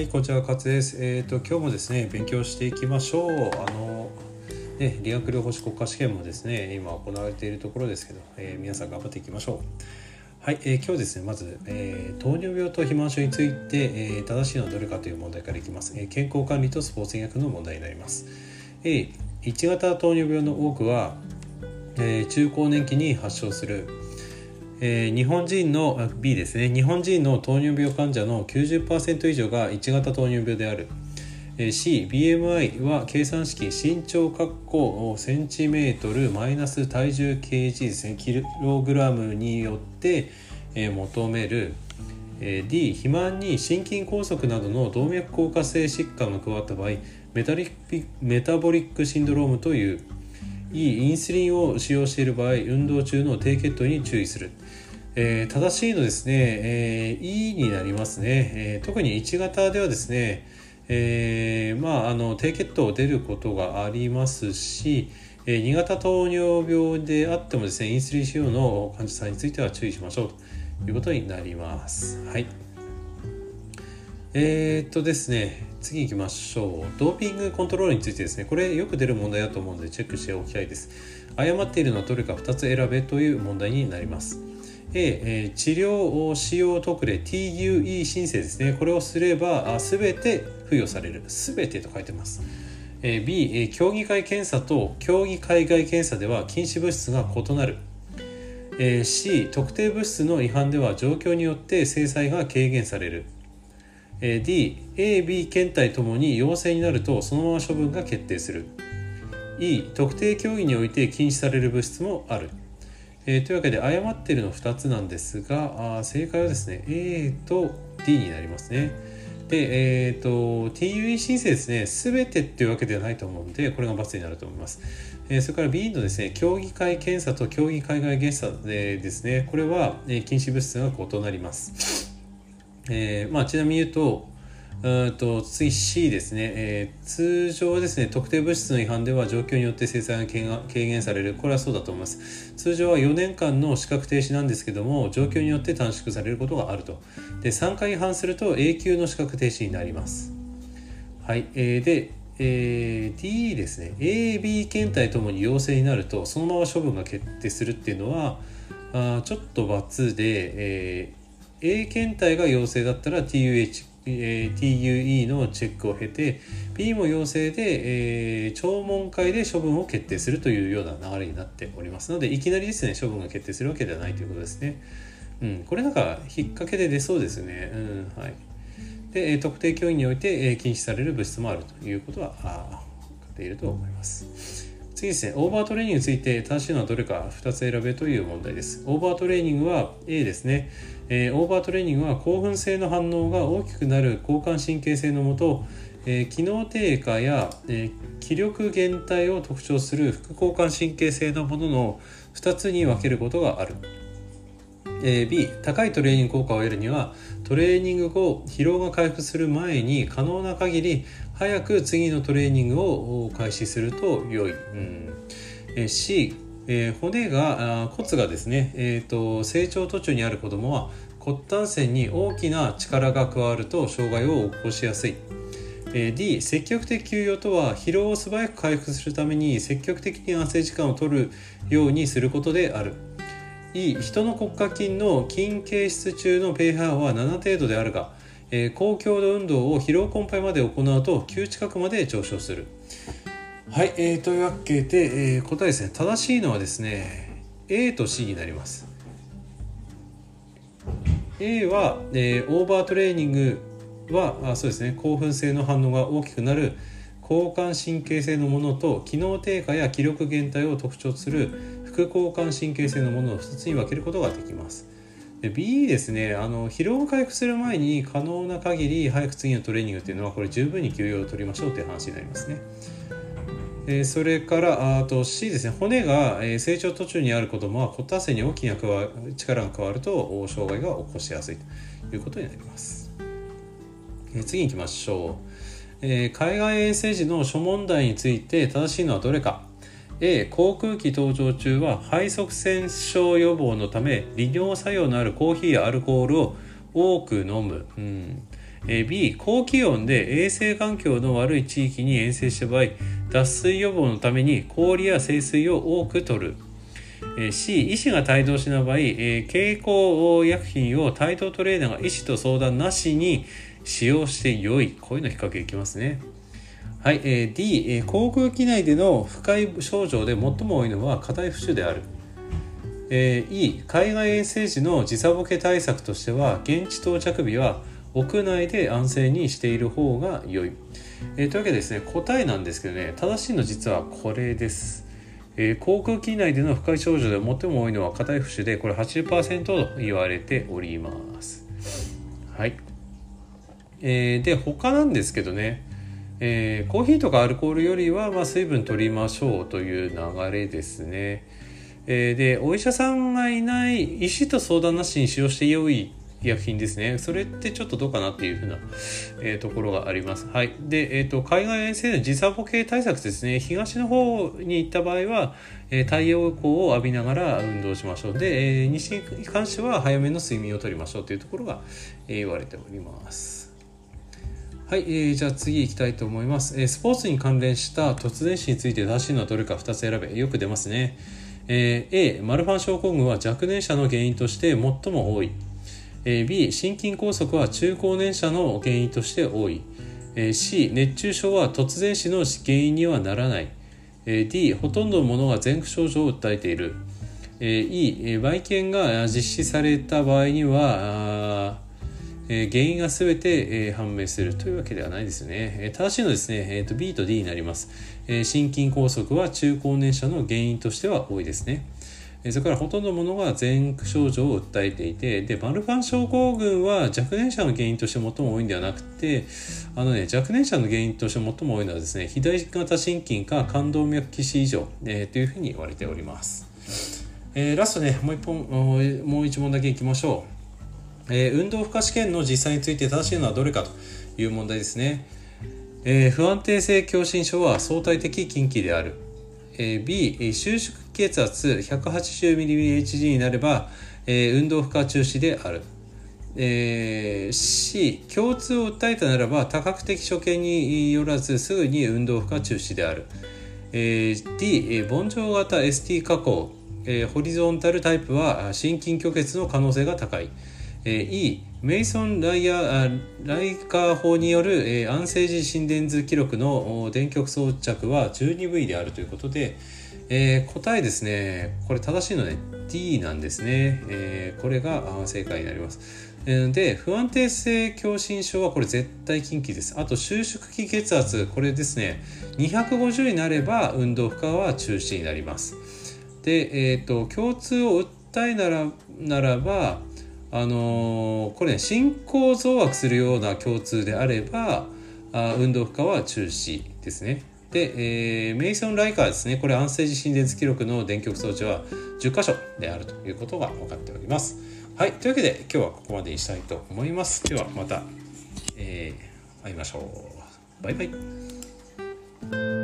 はい、こちら勝です。えっ、ー、と今日もですね勉強していきましょう。あのね理学療法士国家試験もですね今行われているところですけど、えー、皆さん頑張っていきましょう。はい、えー、今日ですねまず、え、糖尿病と肥満症について、え、正しいのはどれかという問題からいきます。え、健康管理とスポーツ医学の問題になります。えー、1型糖尿病の多くは、え、中高年期に発症するえー、日本人の B ですね。日本人の糖尿病患者の90%以上が1型糖尿病である、えー、C BMI は計算式身長括弧センチメートルマイナス体重 kg ですねキログラムによって、えー、求める。え D 肥満に心筋梗塞などの動脈硬化性疾患が加わった場合メタリメタボリックシンドロームという。E インスリンを使用している場合運動中の低血糖に注意する。えー、正しいのですね、えー、E になりますね、えー、特に1型ではですね、えー、まああの低血糖出ることがありますし、えー、2型糖尿病であってもですねインスリン使用の患者さんについては注意しましょうと。いうことになります。はい。えー、っとですね次行きましょう。ドーピングコントロールについてですね。これよく出る問題だと思うのでチェックしておきたいです。誤っているのはどれか2つ選べという問題になります。A、え、治療使用特例 TUE 申請ですね。これをすればすべて付与される。すべてと書いてます、B、競技会検査と競技会外検査では禁止物質が異なる。C 特定物質の違反では状況によって制裁が軽減される。D A、B 検体ともに陽性になるとそのまま処分が決定する E 特定競技において禁止される物質もあるえー、というわけで誤っているの2つなんですがあ正解はですね A と D になりますね。で、えっ、ー、と TUE 申請ですね全てっていうわけではないと思うのでこれが×になると思います。えー、それから B のですね競技会検査と競技会外検査でですねこれは、えー、禁止物質が異なります。えーまあ、ちなみに言うとうんと次 C ですね、えー、通常ですね特定物質の違反では状況によって制裁が軽減される。これはそうだと思います。通常は4年間の資格停止なんですけども状況によって短縮されることがあると。で3回違反すると永久の資格停止になります。はい、えー、で、えー、D ですね。AB 検体ともに陽性になるとそのまま処分が決定するっていうのはあちょっと×で、えー、A 検体が陽性だったら TUH TUE のチェックを経て B も陽性で、えー、聴聞会で処分を決定するというような流れになっておりますのでいきなりですね処分が決定するわけではないということですね。うん、これなんか引っ掛けで出そうですね。うんはい、で特定競技において禁止される物質もあるということは分かっていると思います。次ですね、オーバートレーニングについて正しいのはどれか2つ選べという問題です。オーバートレーニングは A ですね。えー、オーバートレーニングは興奮性の反応が大きくなる交感神経性のもと、えー、機能低下や、えー、気力減退を特徴する副交感神経性のものの2つに分けることがある。えー、B 高いトレーニング効果を得るにはトレーニング後疲労が回復する前に可能な限り早く次のトレーニングを開始すると良い、うん。え、C えー、骨が骨がですね、えーと、成長途中にある子どもは骨端線に大きな力が加わると障害を起こしやすい、え、D 積極的休養とは疲労を素早く回復するために積極的に安静時間を取るようにすることである。E 人の骨格筋の筋形質中の pH は7程度であるが、えー、高強度運動を疲労困憊まで行うと9近くまで上昇する。はい、えー、というわけで、えー、答えですね。正しいのはですね A と C になります。A は、えー、オーバートレーニングはあそうですね興奮性の反応が大きくなる交感神経性のものと機能低下や気力減退を特徴とする副交感神経性のものを2つに分けることができます。で B ですねあの疲労を回復する前に可能な限り早く次のトレーニングっていうのはこれ十分に休養を取りましょうという話になりますね。えそれからあと C ですね骨が成長途中にある子どもは骨達性に大きな力が加わると障害が起こしやすいということになります。え次に行きましょう。え、海外遠征時の諸問題について正しいのはどれか A 航空機搭乗中は肺塞栓症予防のため利尿作用のあるコーヒーやアルコールを多く飲む、うん、B 高気温で衛生環境の悪い地域に遠征した場合脱水予防のために氷や清水を多く摂る。C 医師が帯同しない場合、経口薬品を帯同トレーナーが医師と相談なしに使用して良い。こういうの比較できますね。はい、え D、え航空機内での不快症状で最も多いのは硬い浮腫である。えー、E 海外遠征時の時差ボケ対策としては現地到着日は屋内で安静にしている方が良い、えー、というわけでですね答えなんですけどね正しいの実はこれです、えー、航空機内での不快症状で最も多いのは硬い浮腫でこれ80%と言われております。はい、えー、で他なんですけどねえー、コーヒーとかアルコールよりは、まあ、水分取りましょうという流れですね。えー、でお医者さんがいない医師と相談なしに使用して良い医薬品ですね。それってちょっとどうかなっていうふうな、えー、ところがあります。はい。で、えっ、ー、と、海外遠征の時差ボケ対策ですね。東の方に行った場合は、えー、太陽光を浴びながら運動しましょう。で、えー、西に関しては早めの睡眠をとりましょうというところが、えー、言われております。はい、えー、じゃあ次行きたいと思います、えー。スポーツに関連した突然死について正しいのはどれか2つ選べ。よく出ますね。えー、A マルファン症候群は若年者の原因として最も多い、えー、B 心筋梗塞は中高年者の原因として多い、えー、C 熱中症は突然死の原因にはならない、えー、D ほとんどのものが前駆症状を訴えている、えー、E 売検が実施された場合にはえ原因が全て、え判明するというわけではないですよね。え正しいのですね、えーと、B と D になります、え心筋梗塞は中高年者の原因としては多いですね。それからほとんどのものが前駆症状を訴えていて、で、マルファン症候群は若年者の原因として最も多いんではなくて、あのね、若年者の原因として最も多いのはですね、左型心筋か冠動脈気死以上、えー、というふうに言われております。えー、ラストね、もう一本、もう一問だけいきましょう。え、運動負荷試験の実際について正しいのはどれかという問題ですね。え、不安定性狭心症は相対的近畿である。え、B、収縮血圧 180mmHg になれば、え、運動負荷中止である。えー、C、共通を訴えたならば多角的所見によらずすぐに運動負荷中止である。えー、D、盆状型 ST 加工、えー、ホリゾンタルタイプは心筋虚血の可能性が高い。え、E メイソン・ライヤライカー法による、え、安静時心電図記録の電極装着は 12V であるということで、えー、答えですね。これ正しいのね D なんですね、えー、これが正解になります。で不安定性狭心症はこれ絶対禁忌です。あと収縮期血圧これですね。250になれば運動負荷は中止になります。で、えーと、共通を訴えならならばあのー、これね進行増悪するような共通であればあ運動負荷は中止ですね。で、えー、メイソン・ライカーですねこれ安静時心電図記録の電極装置は10箇所であるということが分かっております。はい、というわけで今日はここまでにしたいと思います。ではまた、えー、会いましょう。バイバイ。